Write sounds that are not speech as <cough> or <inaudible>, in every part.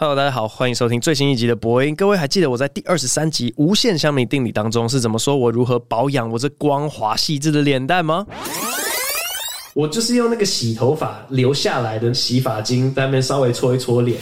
Hello，大家好，欢迎收听最新一集的播音。各位还记得我在第二十三集无限香米定理当中是怎么说我如何保养我这光滑细致的脸蛋吗？我就是用那个洗头发留下来的洗发精在那边稍微搓一搓脸。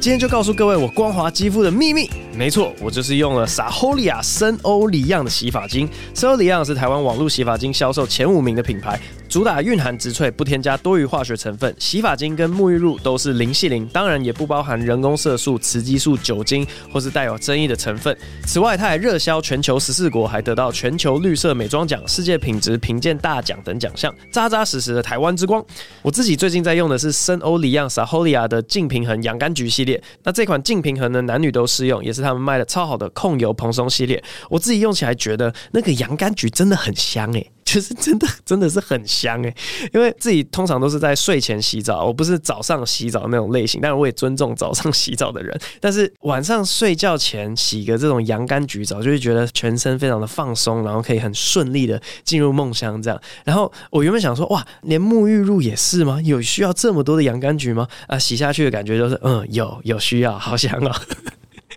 今天就告诉各位我光滑肌肤的秘密。没错，我就是用了 Saholia 深欧里漾的洗发精。森欧里漾是台湾网络洗发精销售前五名的品牌。主打蕴含植萃，不添加多余化学成分。洗发精跟沐浴露都是零矽灵，当然也不包含人工色素、雌激素、酒精或是带有争议的成分。此外，它还热销全球十四国，还得到全球绿色美妆奖、世界品质评鉴大奖等奖项，扎扎实实的台湾之光。我自己最近在用的是深欧里漾 Saholia 的净平衡洋甘菊系列。那这款净平衡呢，男女都适用，也是他们卖的超好的控油蓬松系列。我自己用起来觉得那个洋甘菊真的很香诶、<laughs> 就是真的，真的是很香诶，因为自己通常都是在睡前洗澡，我不是早上洗澡那种类型，但是我也尊重早上洗澡的人。但是晚上睡觉前洗个这种洋甘菊澡，就会觉得全身非常的放松，然后可以很顺利的进入梦乡这样。然后我原本想说，哇，连沐浴露也是吗？有需要这么多的洋甘菊吗？啊，洗下去的感觉就是，嗯，有有需要，好香啊、喔。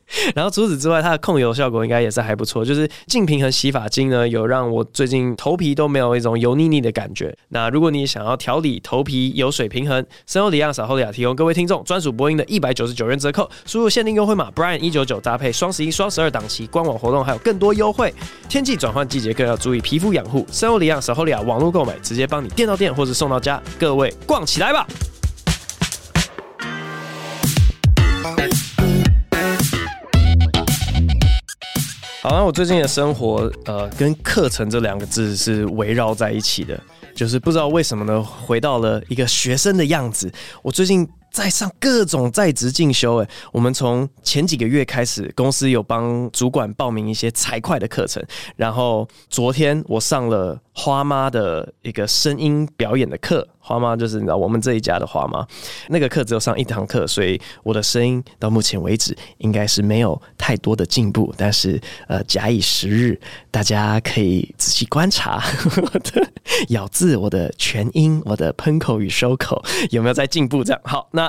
<laughs> 然后除此之外，它的控油效果应该也是还不错。就是净平衡洗发精呢，有让我最近头皮都没有一种油腻腻的感觉。那如果你想要调理头皮油水平衡，森欧里漾 Saholia 提供各位听众专属播音的一百九十九元折扣，输入限定优惠码 Brian 一九九搭配双十一、双十二档期官网活动，还有更多优惠。天气转换季节更要注意皮肤养护，森欧里漾 Saholia 网络购买直接帮你电到店或者送到家，各位逛起来吧！好，那我最近的生活，呃，跟课程这两个字是围绕在一起的，就是不知道为什么呢，回到了一个学生的样子。我最近在上各种在职进修，诶，我们从前几个月开始，公司有帮主管报名一些财会的课程，然后昨天我上了花妈的一个声音表演的课。花妈就是你知道我们这一家的花妈，那个课只有上一堂课，所以我的声音到目前为止应该是没有太多的进步。但是呃，假以时日，大家可以仔细观察 <laughs> 我的咬字、我的全音、我的喷口与收口有没有在进步。这样好，那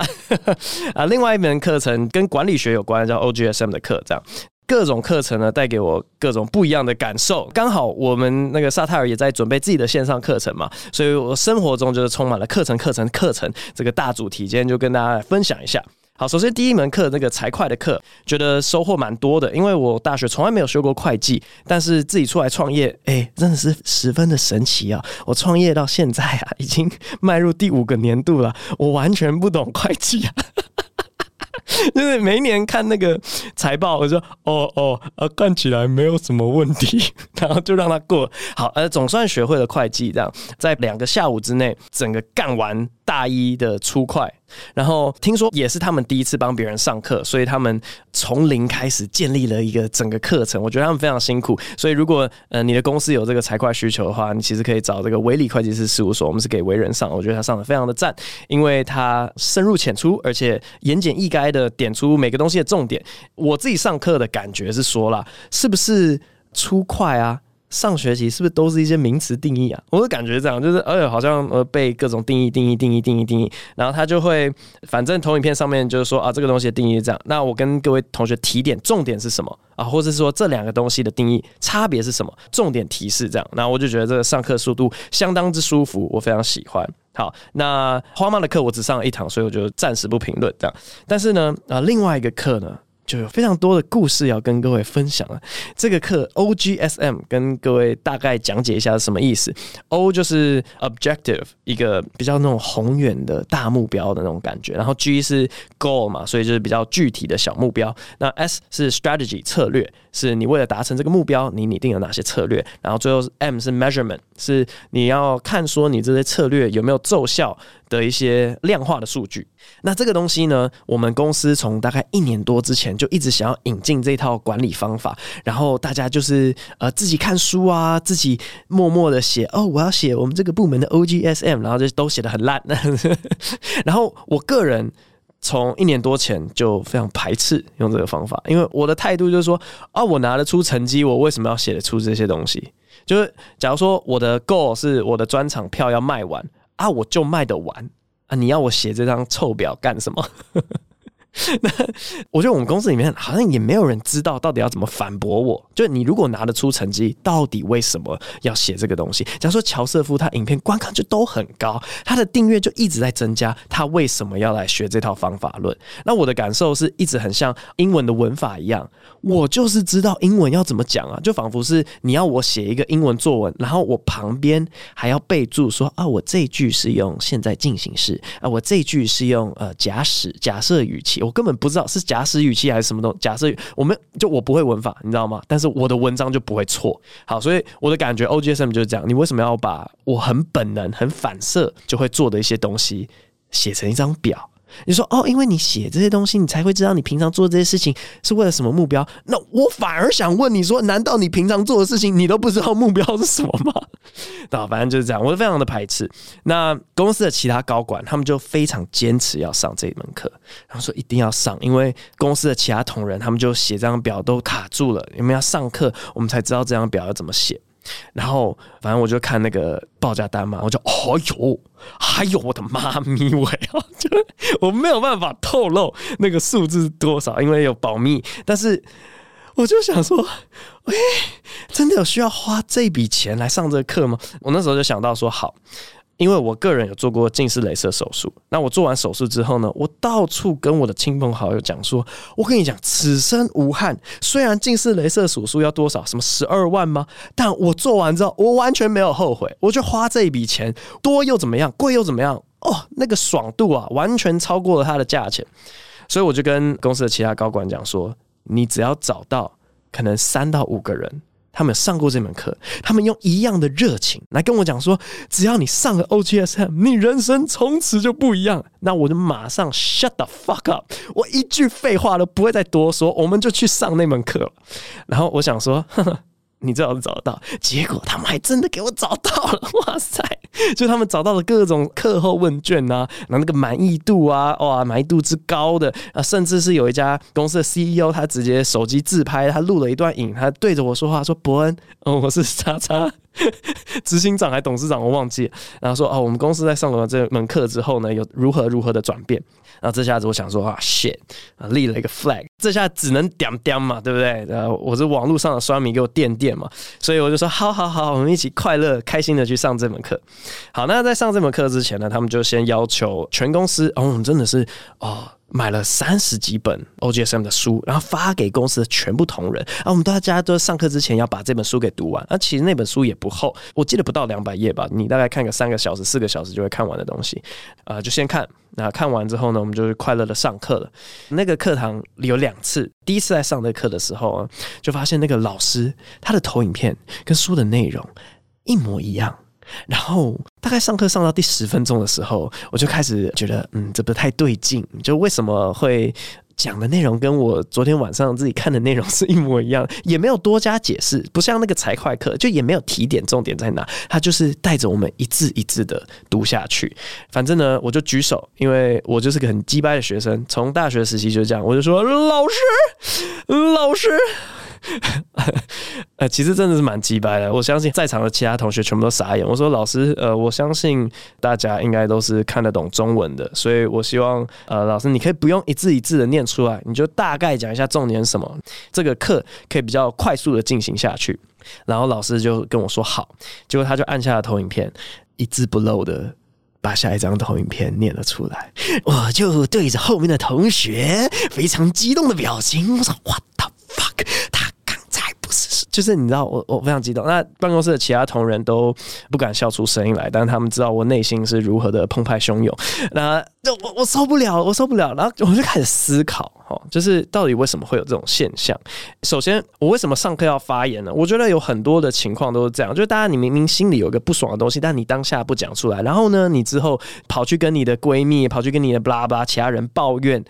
<laughs> 啊，另外一门课程跟管理学有关，叫 OGSM 的课，这样。各种课程呢，带给我各种不一样的感受。刚好我们那个萨泰尔也在准备自己的线上课程嘛，所以我生活中就是充满了课程、课程、课程这个大主题。今天就跟大家来分享一下。好，首先第一门课那个财会的课，觉得收获蛮多的，因为我大学从来没有学过会计，但是自己出来创业，哎、真的是十分的神奇啊！我创业到现在啊，已经迈入第五个年度了，我完全不懂会计啊。<laughs> 就是每一年看那个财报，我说哦哦，呃、啊，看起来没有什么问题，<laughs> 然后就让他过。好，呃，总算学会了会计，这样在两个下午之内，整个干完大一的初会。然后听说也是他们第一次帮别人上课，所以他们从零开始建立了一个整个课程。我觉得他们非常辛苦，所以如果呃你的公司有这个财会需求的话，你其实可以找这个维理会计师事务所，我们是给维人上，我觉得他上的非常的赞，因为他深入浅出，而且言简意赅的点出每个东西的重点。我自己上课的感觉是说啦，是不是初会啊？上学期是不是都是一些名词定义啊？我的感觉这样，就是哎，好像呃被各种定义、定义、定义、定义、定义，然后他就会，反正投影片上面就是说啊，这个东西的定义是这样。那我跟各位同学提点，重点是什么啊？或者是说这两个东西的定义差别是什么？重点提示这样。那我就觉得这个上课速度相当之舒服，我非常喜欢。好，那花妈的课我只上了一堂，所以我就暂时不评论这样。但是呢，啊，另外一个课呢？就有非常多的故事要跟各位分享了。这个课 OGSM 跟各位大概讲解一下是什么意思。O 就是 objective，一个比较那种宏远的大目标的那种感觉。然后 G 是 goal 嘛，所以就是比较具体的小目标。那 S 是 strategy 策略，是你为了达成这个目标，你拟定了哪些策略。然后最后 M 是 measurement，是你要看说你这些策略有没有奏效的一些量化的数据。那这个东西呢，我们公司从大概一年多之前就一直想要引进这套管理方法，然后大家就是呃自己看书啊，自己默默的写哦，我要写我们这个部门的 OGSM，然后就都写的很烂。<laughs> 然后我个人从一年多前就非常排斥用这个方法，因为我的态度就是说啊，我拿得出成绩，我为什么要写得出这些东西？就是假如说我的 goal 是我的专场票要卖完啊，我就卖得完。啊，你要我写这张臭表干什么？<laughs> 那我觉得我们公司里面好像也没有人知道到底要怎么反驳我。就你如果拿得出成绩，到底为什么要写这个东西？假如说乔瑟夫他影片观看就都很高，他的订阅就一直在增加，他为什么要来学这套方法论？那我的感受是一直很像英文的文法一样，我就是知道英文要怎么讲啊，就仿佛是你要我写一个英文作文，然后我旁边还要备注说啊，我这句是用现在进行式啊，我这句是用呃假使假设语气。我根本不知道是假使语气还是什么东西。假设我们就我不会文法，你知道吗？但是我的文章就不会错。好，所以我的感觉 OGSM 就是这样。你为什么要把我很本能、很反射就会做的一些东西写成一张表？你说哦，因为你写这些东西，你才会知道你平常做这些事情是为了什么目标。那我反而想问你说，难道你平常做的事情你都不知道目标是什么吗？<laughs> 那反正就是这样，我是非常的排斥。那公司的其他高管他们就非常坚持要上这一门课，然后说一定要上，因为公司的其他同仁他们就写这张表都卡住了，你们要上课，我们才知道这张表要怎么写。然后，反正我就看那个报价单嘛，我就哦哟，还有我的妈咪喂啊！就我没有办法透露那个数字多少，因为有保密。但是我就想说，哎，真的有需要花这笔钱来上这个课吗？我那时候就想到说，好。因为我个人有做过近视雷射手术，那我做完手术之后呢，我到处跟我的亲朋好友讲说，我跟你讲，此生无憾。虽然近视雷射手术要多少，什么十二万吗？但我做完之后，我完全没有后悔。我就花这一笔钱，多又怎么样？贵又怎么样？哦，那个爽度啊，完全超过了它的价钱。所以我就跟公司的其他高管讲说，你只要找到可能三到五个人。他们上过这门课，他们用一样的热情来跟我讲说，只要你上了 OGSM，你人生从此就不一样。那我就马上 shut the fuck up，我一句废话都不会再多说，我们就去上那门课了。然后我想说，呵呵。你最好是找到，结果他们还真的给我找到了，<laughs> 哇塞！就他们找到了各种课后问卷啊，然后那个满意度啊，哇，满意度之高的啊，甚至是有一家公司的 CEO，他直接手机自拍，他录了一段影，他对着我说话，说：“伯恩，哦，我是叉叉 <laughs> 执行长还董事长，我忘记了。”然后说：“哦，我们公司在上了这门课之后呢，有如何如何的转变。”然后这下子我想说啊，shit，啊立了一个 flag，这下只能点点嘛，对不对？呃，我是网络上的酸民，给我垫垫嘛，所以我就说好好好，我们一起快乐开心的去上这门课。好，那在上这门课之前呢，他们就先要求全公司，哦，我们真的是哦。买了三十几本 OGSM 的书，然后发给公司的全部同仁啊，我们大家都上课之前要把这本书给读完。啊，其实那本书也不厚，我记得不到两百页吧，你大概看个三个小时、四个小时就会看完的东西。啊，就先看，那看完之后呢，我们就是快乐的上课了。那个课堂里有两次，第一次在上这课的时候啊，就发现那个老师他的投影片跟书的内容一模一样。然后大概上课上到第十分钟的时候，我就开始觉得，嗯，这不太对劲。就为什么会讲的内容跟我昨天晚上自己看的内容是一模一样，也没有多加解释，不像那个财会课，就也没有提点重点在哪，他就是带着我们一字一字的读下去。反正呢，我就举手，因为我就是个很鸡掰的学生，从大学时期就这样，我就说老师，老师。<laughs> 呃，其实真的是蛮鸡掰的。我相信在场的其他同学全部都傻眼。我说老师，呃，我相信大家应该都是看得懂中文的，所以我希望，呃，老师你可以不用一字一字的念出来，你就大概讲一下重点什么，这个课可以比较快速的进行下去。然后老师就跟我说好，结果他就按下了投影片，一字不漏的把下一张投影片念了出来。我就对着后面的同学非常激动的表情，我说 What the fuck？就是你知道我我非常激动，那办公室的其他同仁都不敢笑出声音来，但他们知道我内心是如何的澎湃汹涌。那就我我受不了，我受不了，然后我就开始思考，哈，就是到底为什么会有这种现象？首先，我为什么上课要发言呢？我觉得有很多的情况都是这样，就是大家你明明心里有一个不爽的东西，但你当下不讲出来，然后呢，你之后跑去跟你的闺蜜，跑去跟你的巴拉巴拉其他人抱怨。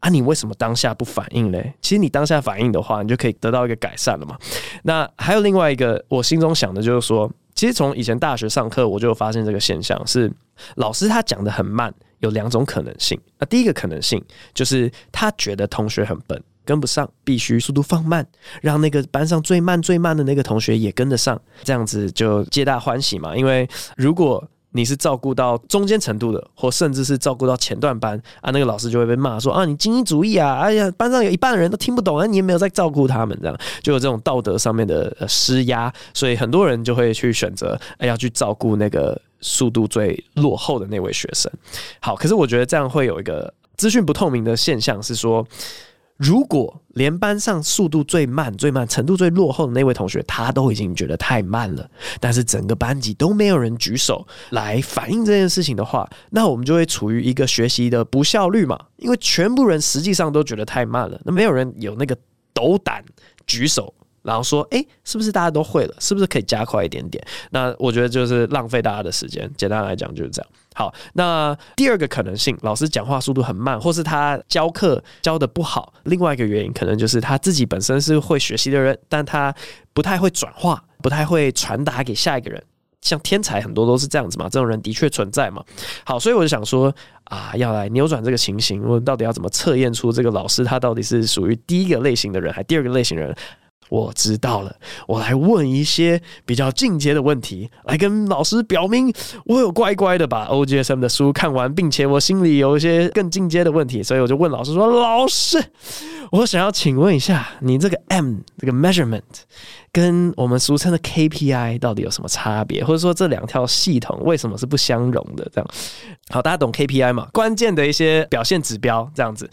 啊，你为什么当下不反应嘞？其实你当下反应的话，你就可以得到一个改善了嘛。那还有另外一个，我心中想的就是说，其实从以前大学上课，我就发现这个现象是，老师他讲得很慢，有两种可能性。那第一个可能性就是他觉得同学很笨，跟不上，必须速度放慢，让那个班上最慢最慢的那个同学也跟得上，这样子就皆大欢喜嘛。因为如果你是照顾到中间程度的，或甚至是照顾到前段班啊，那个老师就会被骂说啊，你精英主义啊，哎呀，班上有一半的人都听不懂啊，你也没有在照顾他们，这样就有这种道德上面的施压，所以很多人就会去选择哎要去照顾那个速度最落后的那位学生。好，可是我觉得这样会有一个资讯不透明的现象，是说。如果连班上速度最慢、最慢、程度最落后的那位同学，他都已经觉得太慢了，但是整个班级都没有人举手来反映这件事情的话，那我们就会处于一个学习的不效率嘛，因为全部人实际上都觉得太慢了，那没有人有那个斗胆举手。然后说，哎，是不是大家都会了？是不是可以加快一点点？那我觉得就是浪费大家的时间。简单来讲就是这样。好，那第二个可能性，老师讲话速度很慢，或是他教课教得不好。另外一个原因，可能就是他自己本身是会学习的人，但他不太会转化，不太会传达给下一个人。像天才很多都是这样子嘛，这种人的确存在嘛。好，所以我就想说啊，要来扭转这个情形，我到底要怎么测验出这个老师他到底是属于第一个类型的人，还第二个类型的人？我知道了，我来问一些比较进阶的问题，来跟老师表明我有乖乖的把 OGSM 的书看完，并且我心里有一些更进阶的问题，所以我就问老师说：“老师，我想要请问一下，你这个 M 这个 measurement。”跟我们俗称的 KPI 到底有什么差别？或者说这两条系统为什么是不相容的？这样好，大家懂 KPI 吗？关键的一些表现指标，这样子，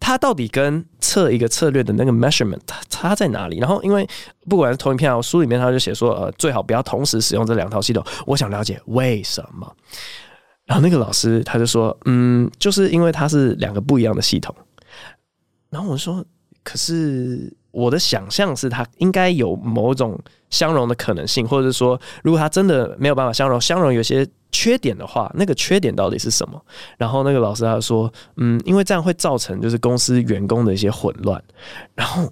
它到底跟测一个策略的那个 measurement 它差在哪里？然后，因为不管是投影片啊，书里面他就写说，呃，最好不要同时使用这两套系统。我想了解为什么。然后那个老师他就说，嗯，就是因为它是两个不一样的系统。然后我说，可是。我的想象是，它应该有某种相容的可能性，或者是说，如果它真的没有办法相容，相容有些缺点的话，那个缺点到底是什么？然后那个老师他说，嗯，因为这样会造成就是公司员工的一些混乱。然后，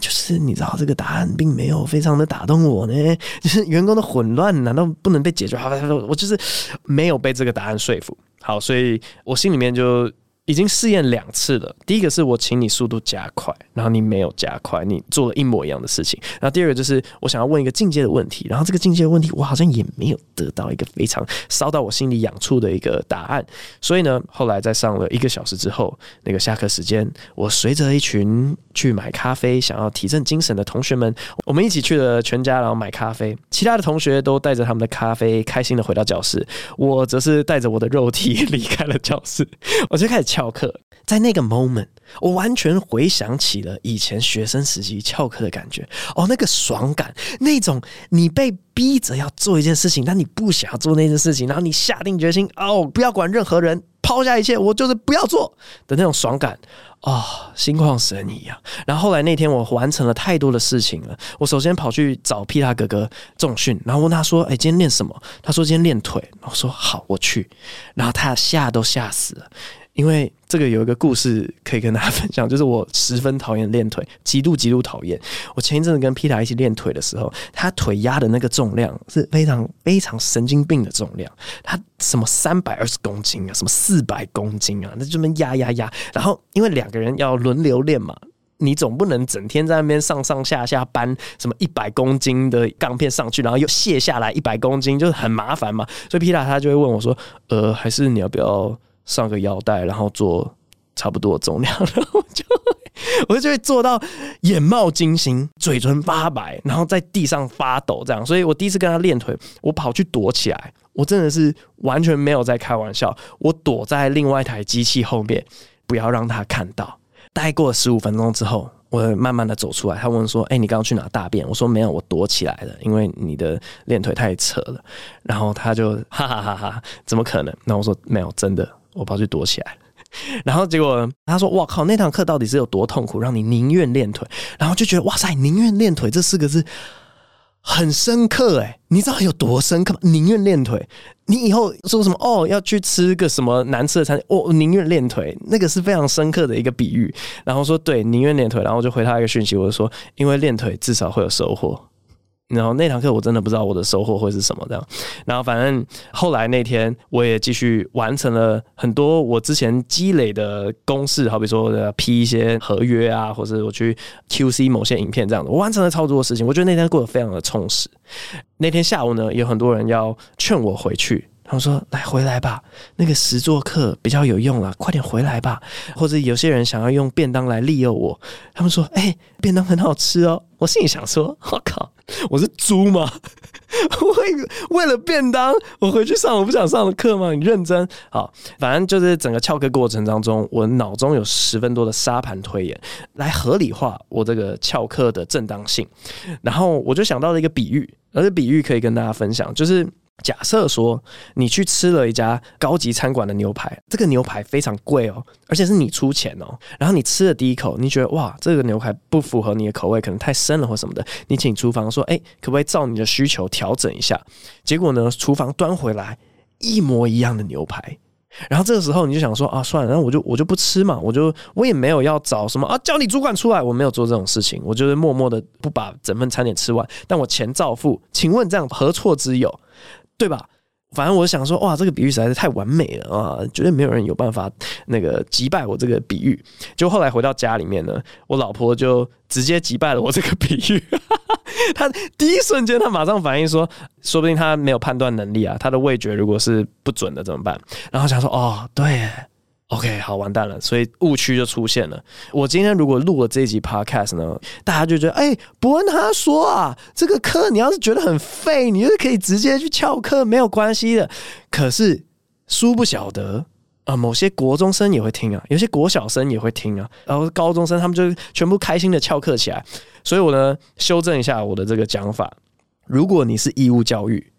就是你知道这个答案并没有非常的打动我呢，就是员工的混乱难道不能被解决？好，我就是没有被这个答案说服。好，所以我心里面就。已经试验两次了。第一个是我请你速度加快，然后你没有加快，你做了一模一样的事情。然后第二个就是我想要问一个进阶的问题，然后这个进阶的问题我好像也没有得到一个非常烧到我心里痒处的一个答案。所以呢，后来在上了一个小时之后，那个下课时间，我随着一群去买咖啡、想要提振精神的同学们，我们一起去了全家，然后买咖啡。其他的同学都带着他们的咖啡，开心的回到教室，我则是带着我的肉体离开了教室。我就开始。翘课，在那个 moment，我完全回想起了以前学生时期翘课的感觉。哦，那个爽感，那种你被逼着要做一件事情，但你不想要做那件事情，然后你下定决心，哦，不要管任何人，抛下一切，我就是不要做的那种爽感。哦，心旷神怡啊！然后后来那天我完成了太多的事情了。我首先跑去找皮塔哥哥重训，然后问他说：“哎，今天练什么？”他说：“今天练腿。”我说：“好，我去。”然后他吓都吓死了。因为这个有一个故事可以跟大家分享，<laughs> 就是我十分讨厌练腿，极度极度讨厌。我前一阵子跟皮塔一起练腿的时候，他腿压的那个重量是非常非常神经病的重量，他什么三百二十公斤啊，什么四百公斤啊，那就这么压压压。然后因为两个人要轮流练嘛，你总不能整天在那边上上下下搬什么一百公斤的杠片上去，然后又卸下来一百公斤，就是很麻烦嘛。所以皮塔他就会问我说：“呃，还是你要不要？”上个腰带，然后做差不多的重量，然后就 <laughs> 我就会做到眼冒金星、嘴唇发白，然后在地上发抖这样。所以我第一次跟他练腿，我跑去躲起来，我真的是完全没有在开玩笑，我躲在另外一台机器后面，不要让他看到。待过十五分钟之后，我慢慢的走出来，他问说：“哎，你刚刚去哪大便？”我说：“没有，我躲起来了，因为你的练腿太扯了。”然后他就哈哈哈哈，怎么可能？那我说：“没有，真的。”我跑去躲起来，<laughs> 然后结果他说：“哇靠，那堂课到底是有多痛苦，让你宁愿练腿？”然后就觉得：“哇塞，宁愿练腿这四个字很深刻诶，你知道有多深刻吗？宁愿练腿，你以后说什么哦，要去吃个什么难吃的餐厅，我宁愿练腿，那个是非常深刻的一个比喻。然后说对，宁愿练腿，然后我就回他一个讯息，我就说：因为练腿至少会有收获。”然后那堂课我真的不知道我的收获会是什么这样，然后反正后来那天我也继续完成了很多我之前积累的公式，好比说的批一些合约啊，或者我去 QC 某些影片这样的，我完成了超多的事情，我觉得那天过得非常的充实。那天下午呢，有很多人要劝我回去。他们说：“来回来吧，那个实作课比较有用了，快点回来吧。”或者有些人想要用便当来利诱我，他们说：“哎、便当很好吃哦。”我心里想说：“我靠，我是猪吗？<laughs> 为为了便当，我回去上我不想上的课吗？你认真好，反正就是整个翘课过程当中，我脑中有十分多的沙盘推演来合理化我这个翘课的正当性，然后我就想到了一个比喻，而这比喻可以跟大家分享，就是。假设说你去吃了一家高级餐馆的牛排，这个牛排非常贵哦，而且是你出钱哦。然后你吃了第一口，你觉得哇，这个牛排不符合你的口味，可能太生了或什么的。你请厨房说，哎，可不可以照你的需求调整一下？结果呢，厨房端回来一模一样的牛排。然后这个时候你就想说啊，算了，那我就我就不吃嘛，我就我也没有要找什么啊，叫你主管出来，我没有做这种事情，我就是默默的不把整份餐点吃完，但我钱照付。请问这样何错之有？对吧？反正我想说，哇，这个比喻实在是太完美了啊！绝对没有人有办法那个击败我这个比喻。就后来回到家里面呢，我老婆就直接击败了我这个比喻。<laughs> 她第一瞬间，她马上反应说，说不定她没有判断能力啊，她的味觉如果是不准的怎么办？然后想说，哦，对。OK，好，完蛋了，所以误区就出现了。我今天如果录了这一集 Podcast 呢，大家就觉得，哎、欸，博恩他说啊，这个课你要是觉得很废，你就可以直接去翘课，没有关系的。可是，殊不晓得啊、某些国中生也会听啊，有些国小生也会听啊，然后高中生他们就全部开心的翘课起来。所以我呢，修正一下我的这个讲法，如果你是义务教育，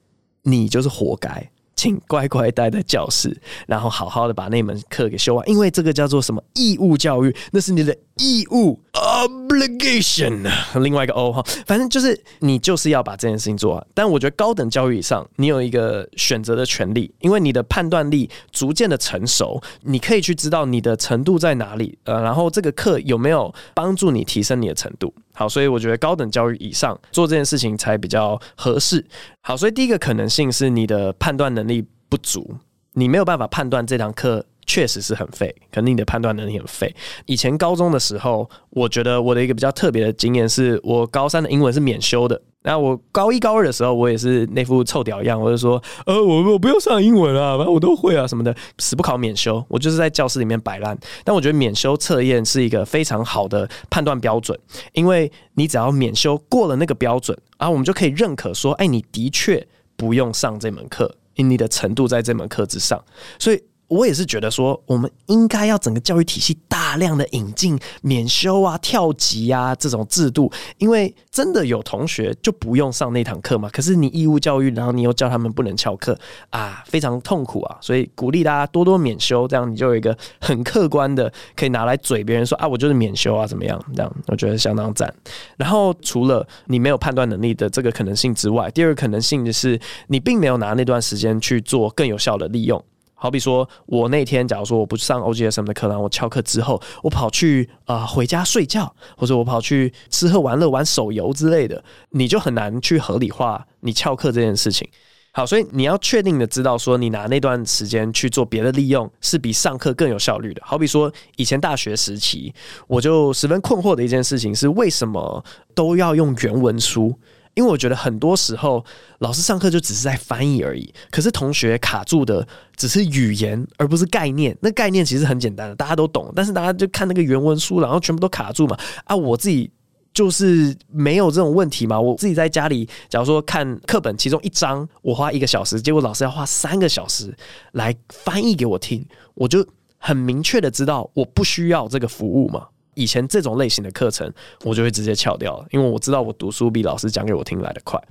你就是活该。请乖乖待在教室，然后好好的把那门课给修完，因为这个叫做什么？义务教育，那是你的义务。obligation。另外一个 O 哈，反正就是你就是要把这件事情做完。但我觉得高等教育以上，你有一个选择的权利，因为你的判断力逐渐的成熟，你可以去知道你的程度在哪里，呃，然后这个课有没有帮助你提升你的程度。好，所以我觉得高等教育以上做这件事情才比较合适。好，所以第一个可能性是你的判断能力不足，你没有办法判断这堂课确实是很废，可能你的判断能力很废。以前高中的时候，我觉得我的一个比较特别的经验是，我高三的英文是免修的。那我高一高二的时候，我也是那副臭屌样，我就说，呃，我我不用上英文啊，反正我都会啊什么的，死不考免修，我就是在教室里面摆烂。但我觉得免修测验是一个非常好的判断标准，因为你只要免修过了那个标准啊，我们就可以认可说，哎，你的确不用上这门课，因你的程度在这门课之上，所以。我也是觉得说，我们应该要整个教育体系大量的引进免修啊、跳级啊这种制度，因为真的有同学就不用上那堂课嘛。可是你义务教育，然后你又叫他们不能翘课啊，非常痛苦啊。所以鼓励大家多多免修，这样你就有一个很客观的可以拿来嘴别人说啊，我就是免修啊，怎么样？这样我觉得相当赞。然后除了你没有判断能力的这个可能性之外，第二个可能性就是你并没有拿那段时间去做更有效的利用。好比说，我那天假如说我不上 OGSM 的课，然后我翘课之后，我跑去啊、回家睡觉，或者我跑去吃喝玩乐玩手游之类的，你就很难去合理化你翘课这件事情。好，所以你要确定的知道说，你拿那段时间去做别的利用，是比上课更有效率的。好比说，以前大学时期，我就十分困惑的一件事情是，为什么都要用原文书？因为我觉得很多时候老师上课就只是在翻译而已，可是同学卡住的只是语言，而不是概念。那概念其实很简单的，大家都懂，但是大家就看那个原文书，然后全部都卡住嘛。啊，我自己就是没有这种问题嘛。我自己在家里，假如说看课本其中一章，我花一个小时，结果老师要花三个小时来翻译给我听，我就很明确的知道我不需要这个服务嘛。以前这种类型的课程，我就会直接翘掉了，因为我知道我读书比老师讲给我听来的快。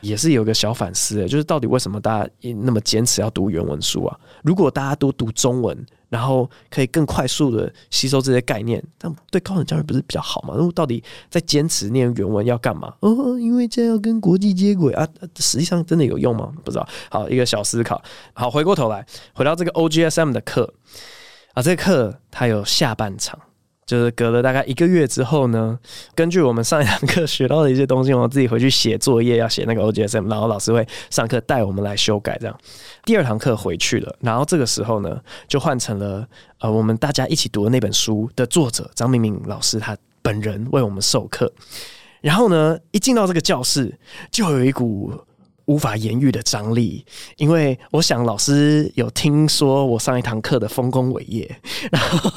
也是有个小反思，就是到底为什么大家那么坚持要读原文书啊？如果大家都读中文，然后可以更快速的吸收这些概念，但对高等教育不是比较好吗？如果到底在坚持念原文要干嘛？哦，因为这样跟国际接轨啊，实际上真的有用吗？不知道。好，一个小思考。好，回过头来，回到这个 OGSM 的课啊，这个课它有下半场。就是隔了大概一个月之后呢，根据我们上一堂课学到的一些东西，我自己回去写作业，要写那个 OGSM，然后老师会上课带我们来修改。这样，第二堂课回去了，然后这个时候呢，就换成了呃，我们大家一起读的那本书的作者张明明老师他本人为我们授课。然后呢，一进到这个教室，就有一股无法言喻的张力，因为我想老师有听说我上一堂课的丰功伟业，然后。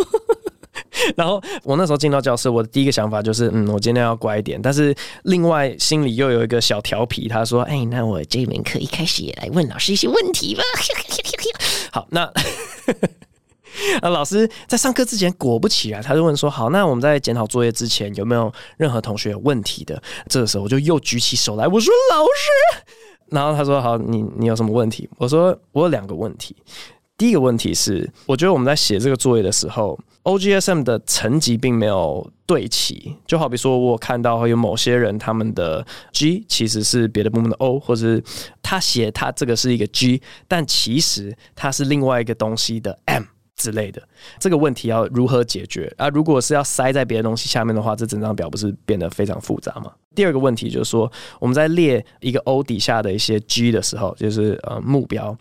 <laughs> 然后我那时候进到教室，我的第一个想法就是，嗯，我今天要乖一点。但是另外心里又有一个小调皮，他说：“哎，那我这门课一开始也来问老师一些问题吧。<laughs> ”好，那啊，<laughs> 老师在上课之前，果不其然，他就问说：“好，那我们在检讨作业之前，有没有任何同学有问题的？”这个时候我就又举起手来，我说：“老师。”然后他说：“好，你你有什么问题？”我说：“我有两个问题。第一个问题是，我觉得我们在写这个作业的时候。” OGSM 的层级并没有对齐，就好比说，我看到有某些人他们的 G 其实是别的部门的 O，或者是他写他这个是一个 G，但其实它是另外一个东西的 M 之类的。这个问题要如何解决啊？如果是要塞在别的东西下面的话，这整张表不是变得非常复杂吗？第二个问题就是说，我们在列一个 O 底下的一些 G 的时候，就是呃目标，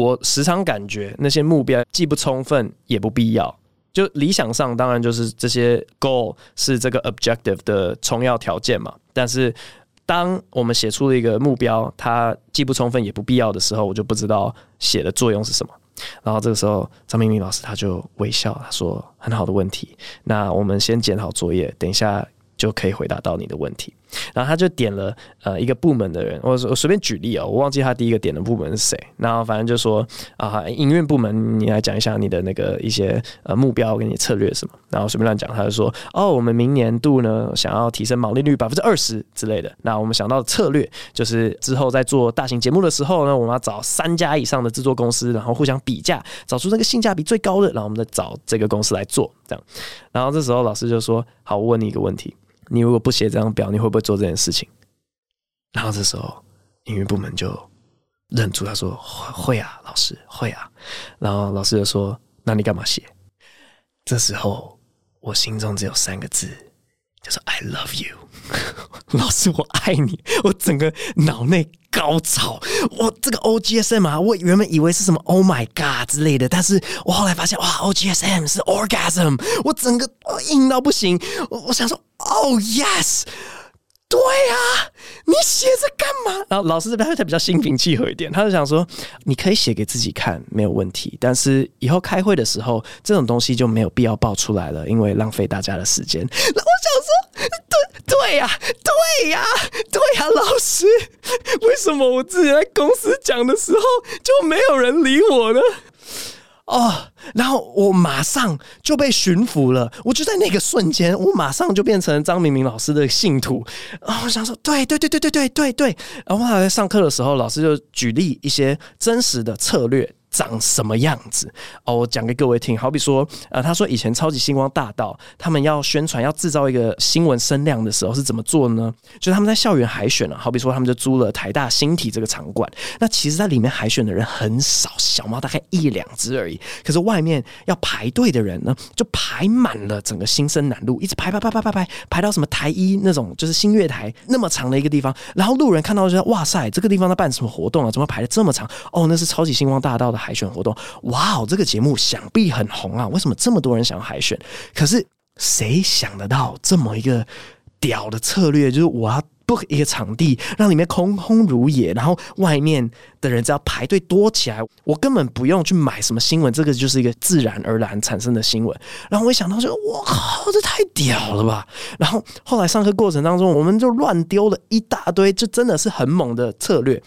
我时常感觉那些目标既不充分也不必要。就理想上，当然就是这些 goal 是这个 objective 的重要条件嘛。但是，当我们写出了一个目标，它既不充分也不必要的时候，我就不知道写的作用是什么。然后这个时候，张明明老师他就微笑，他说：“很好的问题，那我们先检讨作业，等一下就可以回答到你的问题。”然后他就点了呃一个部门的人，我我随便举例啊、哦，我忘记他第一个点的部门是谁。然后反正就说啊，营运部门你来讲一下你的那个一些呃目标跟你策略什么。然后随便乱讲，他就说哦，我们明年度呢想要提升毛利率百分之二十之类的。那我们想到的策略就是之后在做大型节目的时候呢，我们要找三家以上的制作公司，然后互相比价，找出那个性价比最高的，然后我们再找这个公司来做这样。然后这时候老师就说好，我问你一个问题。你如果不写这张表，你会不会做这件事情？然后这时候，音乐部门就认出，他说：“会啊，老师会啊。”然后老师就说：“那你干嘛写？”这时候，我心中只有三个字，就说 “I love you”。<laughs> 老师，我爱你！我整个脑内高潮。我这个 OGSM 啊，我原本以为是什么 “Oh my God” 之类的，但是我后来发现，哇，OGSM 是 orgasm。我整个硬到不行。我我想说。oh，yes，对、啊，你写 <laughs> 然后老师这边他比较心平气和一点，他就想说，你可以写给自己看，没有问题。但是以后开会的时候，这种东西就没有必要爆出来了，因为浪费大家的时间。那我想说，对对呀、对呀、对呀、老师，为什么我自己在公司讲的时候就没有人理我呢？哦然后我马上就被驯服了，我就在那个瞬间，我马上就变成张明明老师的信徒。然后我想说，对对对对对对对对。然后后来上课的时候，老师就举例一些真实的策略。长什么样子哦？我讲给各位听。好比说，呃，他说以前超级星光大道他们要宣传、要制造一个新闻声量的时候是怎么做呢？就是他们在校园海选了、啊。好比说，他们就租了台大新体这个场馆。那其实在里面海选的人很少，小猫大概一两只而已。可是外面要排队的人呢，就排满了整个新生南路，一直排排排排排排排到什么台一那种，就是新月台那么长的一个地方。然后路人看到就说：“哇塞，这个地方在办什么活动啊？怎么排的这么长？”哦，那是超级星光大道的。海选活动，哇哦，这个节目想必很红啊！为什么这么多人想要海选？可是谁想得到这么一个屌的策略？就是我要 book 一个场地，让里面空空如也，然后外面的人只要排队多起来，我根本不用去买什么新闻，这个就是一个自然而然产生的新闻。然后我一想到就，就我靠，这太屌了吧！然后后来上课过程当中，我们就乱丢了一大堆，这真的是很猛的策略。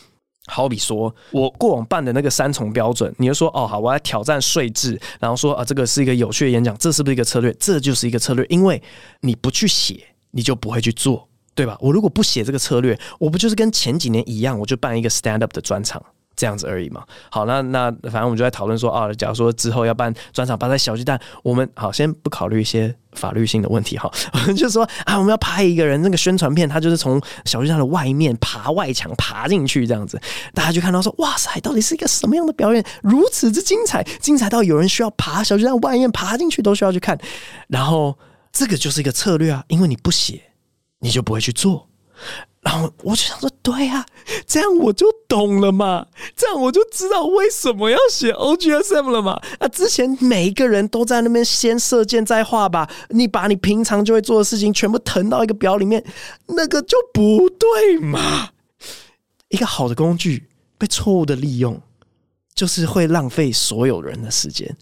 好比说，我过往办的那个三重标准，你就说哦好，我要挑战税制，然后说啊这个是一个有趣的演讲，这是不是一个策略？这就是一个策略，因为你不去写，你就不会去做，对吧？我如果不写这个策略，我不就是跟前几年一样，我就办一个 stand up 的专场。这样子而已嘛。好，那那反正我们就在讨论说啊，假如说之后要办专场，办在小巨蛋，我们好先不考虑一些法律性的问题哈，<laughs> 我们就说啊，我们要拍一个人那个宣传片，他就是从小巨蛋的外面爬外墙爬进去这样子，大家就看到说哇塞，到底是一个什么样的表演，如此之精彩，精彩到有人需要爬小巨蛋外面爬进去都需要去看，然后这个就是一个策略啊，因为你不写，你就不会去做。然后我就想说，对、啊，这样我就懂了嘛，这样我就知道为什么要写 OGSM 了嘛。啊，之前每一个人都在那边先射箭再画吧，你把你平常就会做的事情全部腾到一个表里面，那个就不对嘛。一个好的工具被错误的利用，就是会浪费所有人的时间。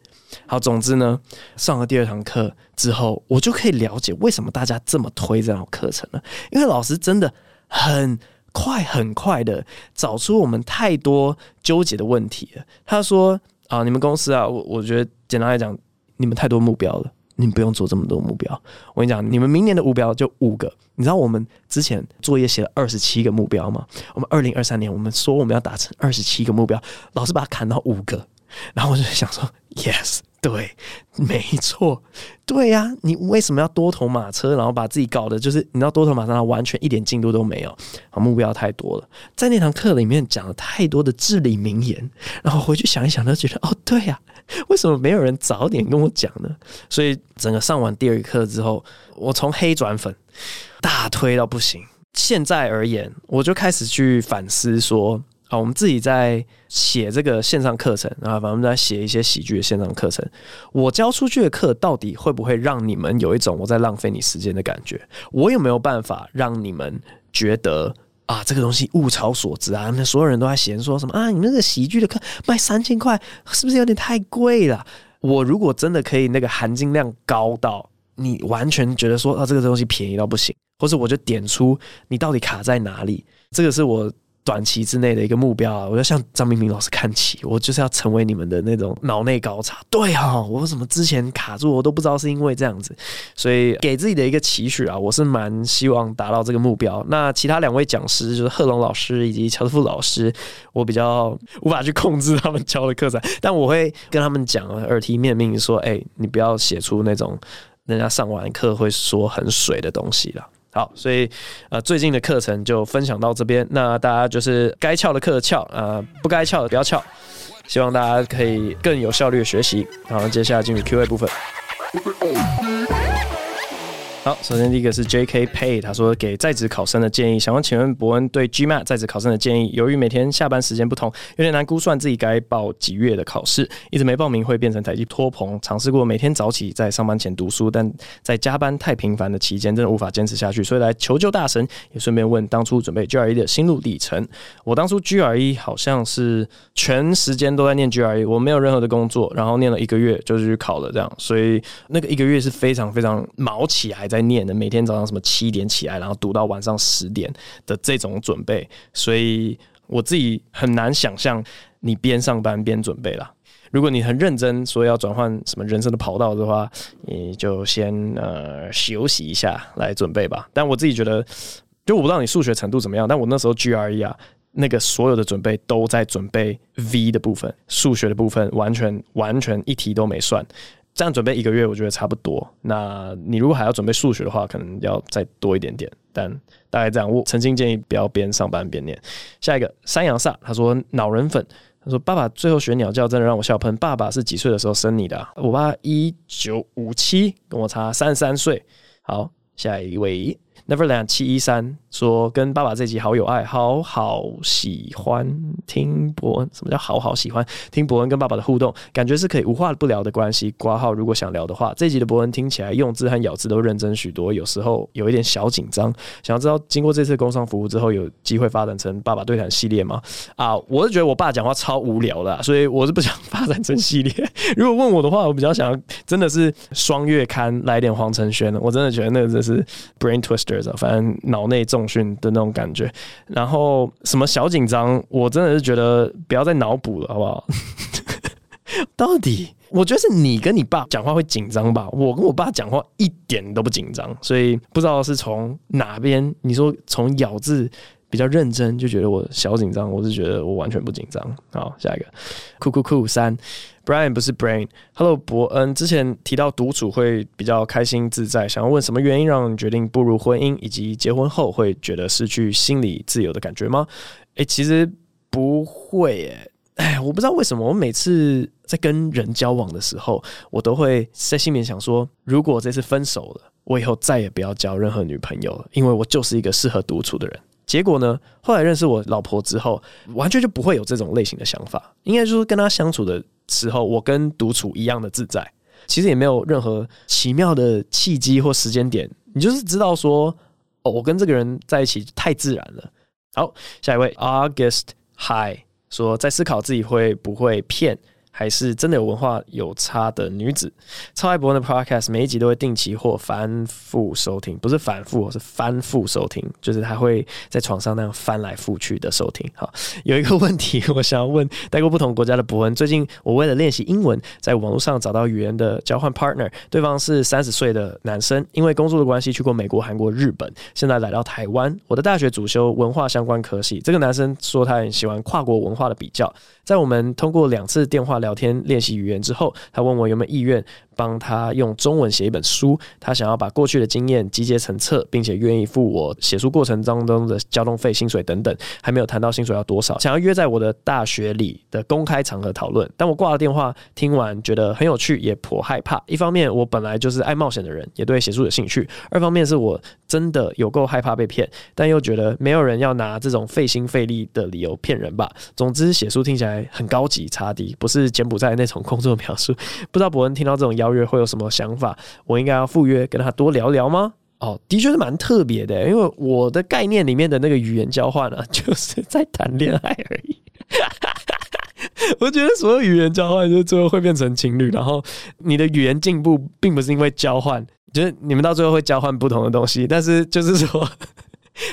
好，总之呢，上了第二堂课之后，我就可以了解为什么大家这么推这堂课程了。因为老师真的很快很快的找出我们太多纠结的问题了。他说：“啊，你们公司啊，我我觉得简单来讲，你们太多目标了。”你们不用做这么多目标，我跟你讲，你们明年的目标就五个。你知道我们之前作业写了二十七个目标吗？我们二零二三年我们说我们要达成二十七个目标，老师把它砍到五个，然后我就想说，yes。对，没错，对呀、你为什么要多头马车，然后把自己搞得就是你知道多头马车，它完全一点进度都没有，啊，目标太多了，在那堂课里面讲了太多的至理名言，然后回去想一想，都觉得哦，对呀、为什么没有人早点跟我讲呢？所以整个上完第二课之后，我从黑转粉，大推到不行。现在而言，我就开始去反思说。好，我们自己在写这个线上课程啊，反正我们在写一些喜剧的线上课程。我教出去的课到底会不会让你们有一种我在浪费你时间的感觉？我有没有办法让你们觉得啊，这个东西物超所值啊？那所有人都在嫌说什么啊？你那个喜剧的课卖三千块，是不是有点太贵了？我如果真的可以那个含金量高到你完全觉得说啊，这个东西便宜到不行，或者我就点出你到底卡在哪里？这个是我。短期之内的一个目标啊，我要向张明明老师看齐，我就是要成为你们的那种脑内高潮。对啊，我为什么之前卡住，我都不知道是因为这样子，所以给自己的一个期许啊，我是蛮希望达到这个目标。那其他两位讲师就是贺龙老师以及乔师傅老师，我比较无法去控制他们教的课程，但我会跟他们讲耳提面命说，哎、你不要写出那种人家上完课会说很水的东西了。好，所以呃，最近的课程就分享到这边。那大家就是该翘的课翘，呃，不该翘的不要翘。希望大家可以更有效率的学习。好，接下来进入 Q&A 部分。好，首先第一个是 J.K. Pay，他说给在职考生的建议，想问请问伯恩对 GMAT 在职考生的建议，由于每天下班时间不同，有点难估算自己该报几月的考试，一直没报名会变成台积拖棚。尝试过每天早起在上班前读书，但在加班太频繁的期间，真的无法坚持下去，所以来求救大神，也顺便问当初准备 GRE 的心路历程。我当初 GRE 好像是全时间都在念 GRE，我没有任何的工作，然后念了一个月就是去考了这样，所以那个一个月是非常非常毛起来。在念的，每天早上什么七点起来，然后读到晚上十点的这种准备，所以我自己很难想象你边上班边准备啦。如果你很认真说要转换什么人生的跑道的话，你就先呃休息一下来准备吧。但我自己觉得，就我不知道你数学程度怎么样，但我那时候 GRE 啊，那个所有的准备都在准备 V 的部分，数学的部分完全完全一题都没算。这样准备一个月，我觉得差不多。那你如果还要准备数学的话，可能要再多一点点。但大概这样，我曾经建议不要边上班边念。下一个山羊煞，他说脑人粉，他说爸爸最后学鸟叫真的让我笑喷。爸爸是几岁的时候生你的？我爸一九五七，跟我差三十三岁。好，下一位。Neverland 七一三说，跟爸爸这集好有爱，好好喜欢听博恩。什么叫好好喜欢听博恩跟爸爸的互动？感觉是可以无话不聊的关系。挂号如果想聊的话，这集的博恩听起来用字和咬字都认真许多，有时候有一点小紧张。想要知道经过这次工商服务之后，有机会发展成爸爸对谈系列吗？啊，我是觉得我爸讲话超无聊的，所以我是不想发展成系列。如果问我的话，我比较想要真的是双月刊来点黄承轩，我真的觉得那个真是 brain 反正脑内重训的那种感觉，然后什么小紧张，我真的是觉得不要再脑补了，好不好？<laughs> 到底我觉得是你跟你爸讲话会紧张吧？我跟我爸讲话一点都不紧张，所以不知道是从哪边。你说从咬字比较认真，就觉得我小紧张，我是觉得我完全不紧张。好，下一个，酷酷酷三。Brian 不是 Brain，Hello 博恩，之前提到独处会比较开心自在，想要问什么原因让你决定步入婚姻，以及结婚后会觉得失去心理自由的感觉吗？诶、其实不会诶，哎，我不知道为什么，我每次在跟人交往的时候，我都会在心里想说，如果这次分手了，我以后再也不要交任何女朋友了，因为我就是一个适合独处的人。结果呢，后来认识我老婆之后，完全就不会有这种类型的想法，应该就是跟她相处的。时候，我跟独处一样的自在，其实也没有任何奇妙的契机或时间点，你就是知道说，哦，我跟这个人在一起太自然了，好，下一位 August High 说，在思考自己会不会骗。还是真的有文化有差的女子，超爱伯恩的 Podcast，每一集都会定期或反复收听，不是反复，是反复收听，就是他会在床上那样翻来覆去的收听。好，有一个问题，我想要问待过不同国家的伯恩，最近我为了练习英文，在网络上找到语言的交换 partner，对方是三十岁的男生，因为工作的关系去过美国、韩国、日本，现在来到台湾。我的大学主修文化相关科系，这个男生说他很喜欢跨国文化的比较，在我们通过两次电话聊天练习语言之后，他问我有没有意愿帮他用中文写一本书。他想要把过去的经验集结成册，并且愿意付我写书过程当中的交通费、薪水等等。还没有谈到薪水要多少，想要约在我的大学里的公开场合讨论。但我挂了电话，听完觉得很有趣，也颇害怕。一方面，我本来就是爱冒险的人，也对写书有兴趣；二方面，是我真的有够害怕被骗，但又觉得没有人要拿这种费心费力的理由骗人吧。总之，写书听起来很高级，差低，不是柬埔寨那种工作描述。不知道伯恩听到这种邀约会有什么想法？我应该要赴约跟他多聊聊吗？哦，的确是蛮特别的，因为我的概念里面的那个语言交换啊，<laughs> 就是在谈恋爱而已。<laughs> 我觉得所有语言交换就最后会变成情侣，然后你的语言进步并不是因为交换，就是你们到最后会交换不同的东西，但是就是说。<laughs>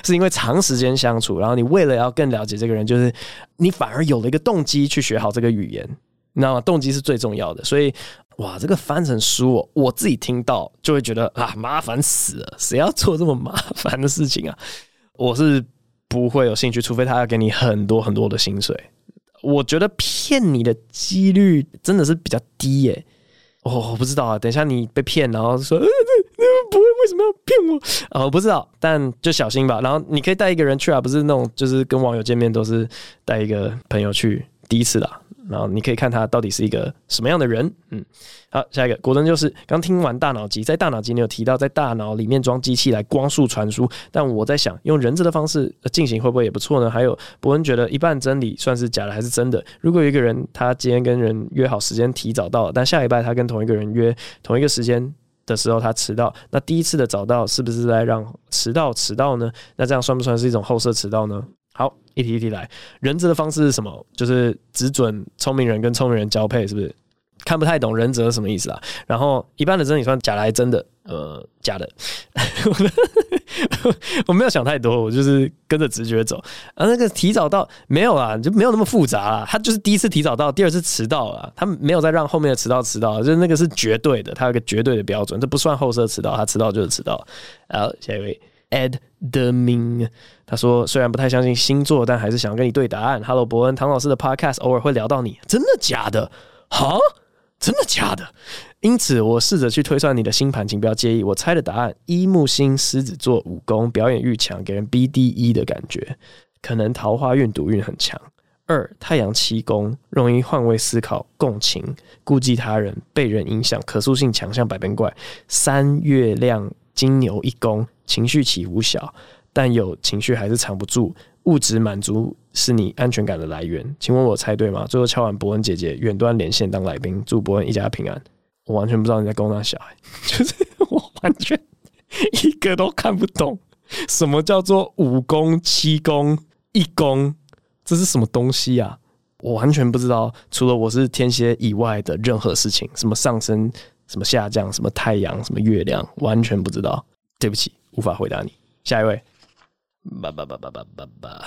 是因为长时间相处，然后你为了要更了解这个人，就是你反而有了一个动机去学好这个语言，你知道吗？动机是最重要的。所以，哇，这个翻成书哦，我自己听到就会觉得啊，麻烦死了，谁要做这么麻烦的事情啊？我是不会有兴趣，除非他要给你很多很多的薪水。我觉得骗你的几率真的是比较低耶。哦，我不知道啊，等一下你被骗，然后说呃，你们。不会，为什么要骗我？啊，我不知道，但就小心吧。然后你可以带一个人去啊，不是那种就是跟网友见面都是带一个朋友去第一次啦。然后你可以看他到底是一个什么样的人。嗯，好，下一个果真就是刚听完大脑机，在大脑机你有提到在大脑里面装机器来光速传输，但我在想用人质的方式进行会不会也不错呢？还有伯恩觉得一半真理算是假的还是真的？如果有一个人他今天跟人约好时间提早到了，但下礼拜他跟同一个人约同一个时间。的时候他迟到，那第一次的早到是不是在让迟到迟到呢？那这样算不算是一种后设迟到呢？好，一题一题来，人质的方式是什么？就是只准聪明人跟聪明人交配，是不是？看不太懂人质什么意思啊？然后一般的真理算假来真的？呃，假的。<laughs> 我没有想太多，我就是跟着直觉走。啊，那个提早到没有啊，就没有那么复杂啊。他就是第一次提早到，第二次迟到了，他没有再让后面的迟到迟到，就是那个是绝对的，他有个绝对的标准，这不算后设迟到，他迟到就是迟到。好，下一位 Ed the Ming，他说虽然不太相信星座，但还是想跟你对答案。Hello，伯恩，唐老师的 Podcast 偶尔会聊到你，真的假的？哈？真的假的？因此，我试着去推算你的星盘，请不要介意。我猜的答案：一木星狮子座五宫，表演欲强，给人 BDE 的感觉，可能桃花运、赌运很强。二太阳七宫，容易换位思考、共情、顾及他人、被人影响，可塑性强，像百变怪。三月亮金牛一宫，情绪起伏小，但有情绪还是藏不住。物质满足是你安全感的来源，请问我猜对吗？最后敲完伯恩姐姐远端连线当来宾，祝伯恩一家平安。我完全不知道你在勾搭小孩，<laughs> 就是我完全一个都看不懂，什么叫做五宫七宫一宫，这是什么东西啊？我完全不知道，除了我是天蝎以外的任何事情，什么上升，什么下降，什么太阳，什么月亮，完全不知道。对不起，无法回答你。下一位。吧吧吧吧吧吧吧。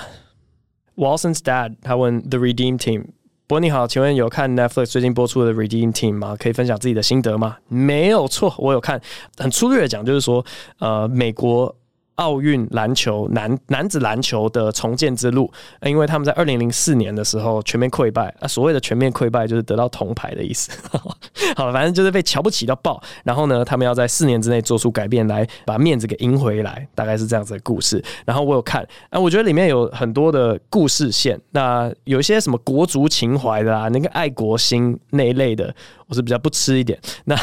Walson's dad，他问 The Redeem Team，伯你好，请问有看 Netflix 最近播出的 Redeem Team 吗？可以分享自己的心得吗？没有错，我有看。很粗略的讲，就是说，呃，美国。奥运篮球男男子篮球的重建之路，因为他们在二零零四年的时候全面溃败啊，所谓的全面溃败就是得到铜牌的意思。<laughs> 好了，反正就是被瞧不起到爆。然后呢，他们要在四年之内做出改变，来把面子给赢回来，大概是这样子的故事。然后我有看，啊，我觉得里面有很多的故事线。那有一些什么国足情怀的啊，那个爱国心那一类的。我是比较不吃一点，<laughs> 那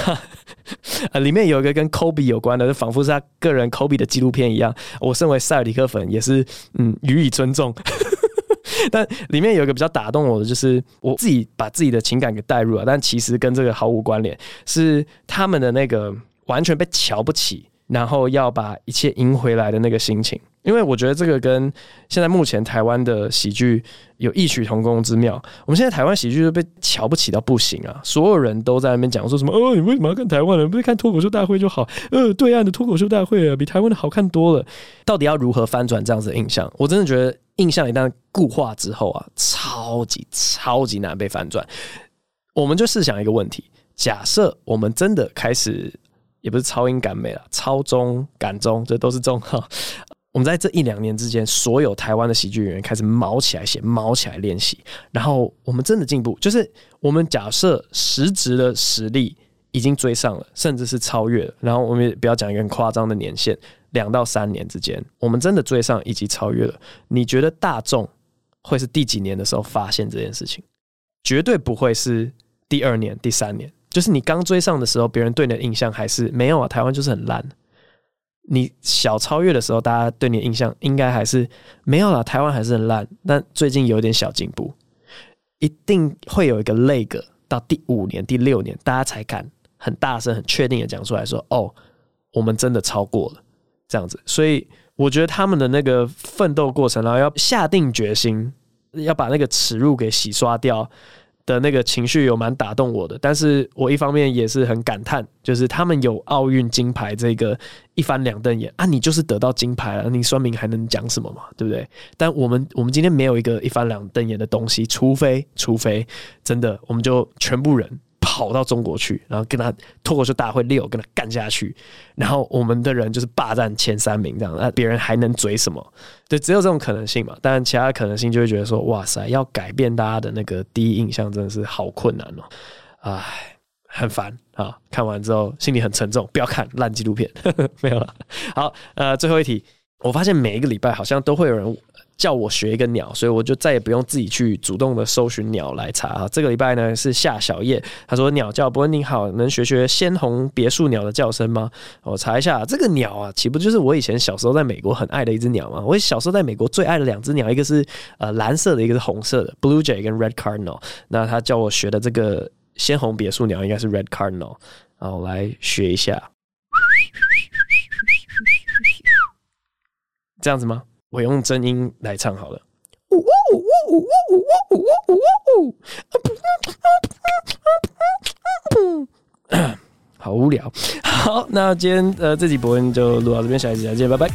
<laughs> 呃里面有一个跟 Kobe 有关的，就仿佛是他个人 Kobe 的纪录片一样。我身为塞尔迪克粉，也是嗯予以尊重。<laughs> 但里面有一个比较打动我的，就是我自己把自己的情感给带入了，但其实跟这个毫无关联，是他们的那个完全被瞧不起，然后要把一切赢回来的那个心情。因为我觉得这个跟现在目前台湾的喜剧有异曲同工之妙。我们现在台湾喜剧就被瞧不起到不行啊！所有人都在那边讲说什么哦，你为什么要看台湾人？不是看脱口秀大会就好？呃，对岸的脱口秀大会啊，比台湾的好看多了。到底要如何翻转这样子的印象？我真的觉得印象一旦固化之后啊，超级超级难被翻转。我们就试想一个问题：假设我们真的开始，也不是超英赶美了，超中赶中，这都是中哈。我们在这一两年之间，所有台湾的喜剧演员开始毛起来写，毛起来练习，然后我们真的进步。就是我们假设实质的实力已经追上了，甚至是超越了。然后我们也不要讲一个很夸张的年限，两到三年之间，我们真的追上以及超越了。你觉得大众会是第几年的时候发现这件事情？绝对不会是第二年、第三年。就是你刚追上的时候，别人对你的印象还是没有啊，台湾就是很烂。你小超越的时候，大家对你的印象应该还是没有啦，台湾还是很烂。但最近有点小进步，一定会有一个 leg 到第五年、第六年，大家才敢很大声、很确定的讲出来说：“哦，我们真的超过了。”这样子。所以我觉得他们的那个奋斗过程，然后要下定决心要把那个耻辱给洗刷掉。的那个情绪有蛮打动我的，但是我一方面也是很感叹，就是他们有奥运金牌这个一翻两瞪眼啊，你就是得到金牌了，你说明还能讲什么嘛，对不对？但我们我们今天没有一个一翻两瞪眼的东西，除非除非真的我们就全部人。跑到中国去，然后跟他脱口秀大会六跟他干下去，然后我们的人就是霸占前三名这样，那别人还能嘴什么？对，只有这种可能性嘛。当然，其他的可能性就会觉得说，哇塞，要改变大家的那个第一印象，真的是好困难哦，唉，很烦啊！看完之后心里很沉重，不要看烂纪录片，<laughs> 没有了。好，呃，最后一题，我发现每一个礼拜好像都会有人。叫我学一个鸟，所以我就再也不用自己去主动的搜寻鸟来查啊。这个礼拜呢是夏小叶，他说鸟叫伯恩你好，能学学鲜红别墅鸟的叫声吗？我查一下，这个鸟啊，岂不就是我以前小时候在美国很爱的一只鸟吗？我小时候在美国最爱的两只鸟，一个是呃蓝色的，一个是红色的，Blue Jay 跟 Red Cardinal。那他叫我学的这个鲜红别墅鸟应该是 Red Cardinal，然后来学一下，这样子吗？我用真音来唱好了。好无聊。好，那今天呃这集播音就录到这边，下一集再见，拜拜。